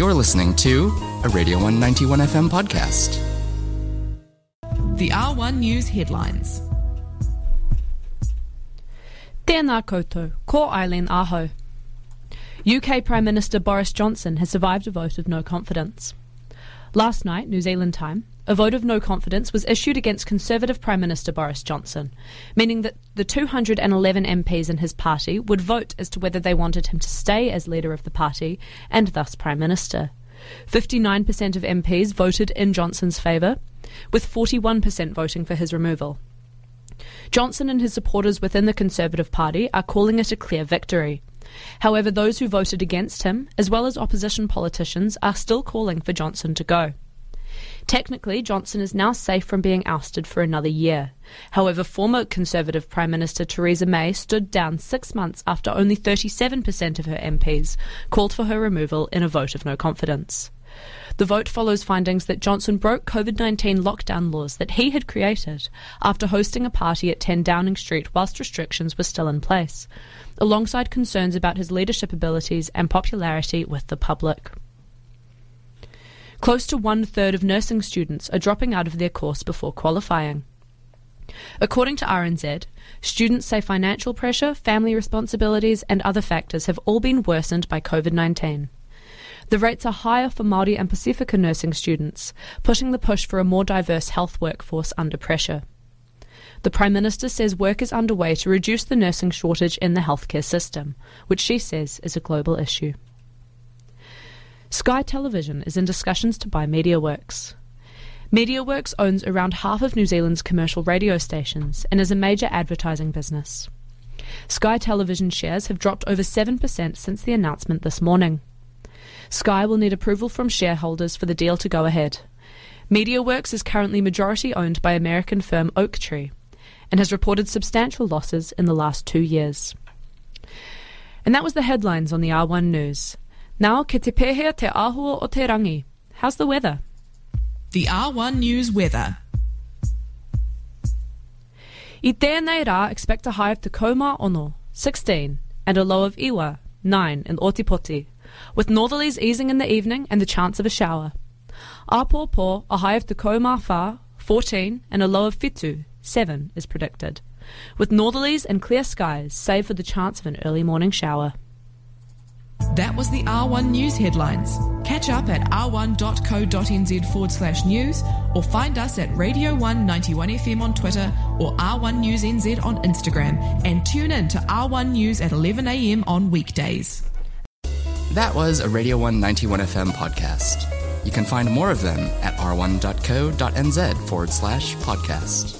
You're listening to a Radio One 91 FM podcast. The R1 News headlines. Tēnā koutou, ko Eileen Aho. UK Prime Minister Boris Johnson has survived a vote of no confidence. Last night, New Zealand time, a vote of no confidence was issued against Conservative Prime Minister Boris Johnson, meaning that the 211 MPs in his party would vote as to whether they wanted him to stay as leader of the party and thus Prime Minister. 59% of MPs voted in Johnson's favour, with 41% voting for his removal. Johnson and his supporters within the Conservative Party are calling it a clear victory. However, those who voted against him, as well as opposition politicians, are still calling for Johnson to go. Technically, Johnson is now safe from being ousted for another year. However, former Conservative Prime Minister Theresa May stood down six months after only 37% of her MPs called for her removal in a vote of no confidence. The vote follows findings that Johnson broke COVID 19 lockdown laws that he had created after hosting a party at 10 Downing Street whilst restrictions were still in place, alongside concerns about his leadership abilities and popularity with the public. Close to one third of nursing students are dropping out of their course before qualifying. According to RNZ, students say financial pressure, family responsibilities, and other factors have all been worsened by COVID 19. The rates are higher for Māori and Pasifika nursing students, pushing the push for a more diverse health workforce under pressure. The Prime Minister says work is underway to reduce the nursing shortage in the healthcare system, which she says is a global issue. Sky Television is in discussions to buy MediaWorks. MediaWorks owns around half of New Zealand's commercial radio stations and is a major advertising business. Sky Television shares have dropped over 7% since the announcement this morning. Sky will need approval from shareholders for the deal to go ahead. MediaWorks is currently majority owned by American firm Oaktree and has reported substantial losses in the last two years. And that was the headlines on the R1 News. Now, ke te pēhea te āhua o te rangi. How's the weather? The R1 News weather. I tēnei rā, expect a high of tekau mā ono, 16, and a low of Iwa, 9 in Ōtepoti, with northerlies easing in the evening and the chance of a shower. Apopo, a high of tekau mā wha, 14, and a low of Fitu, 7 is predicted, with northerlies and clear skies, save for the chance of an early morning shower. That was the R1 News headlines. Catch up at r1.co.nz forward slash news or find us at Radio One 91 FM on Twitter or R1 News NZ on Instagram and tune in to R1 News at 11am on weekdays. That was a Radio One 91 FM podcast. You can find more of them at r1.co.nz forward slash podcast.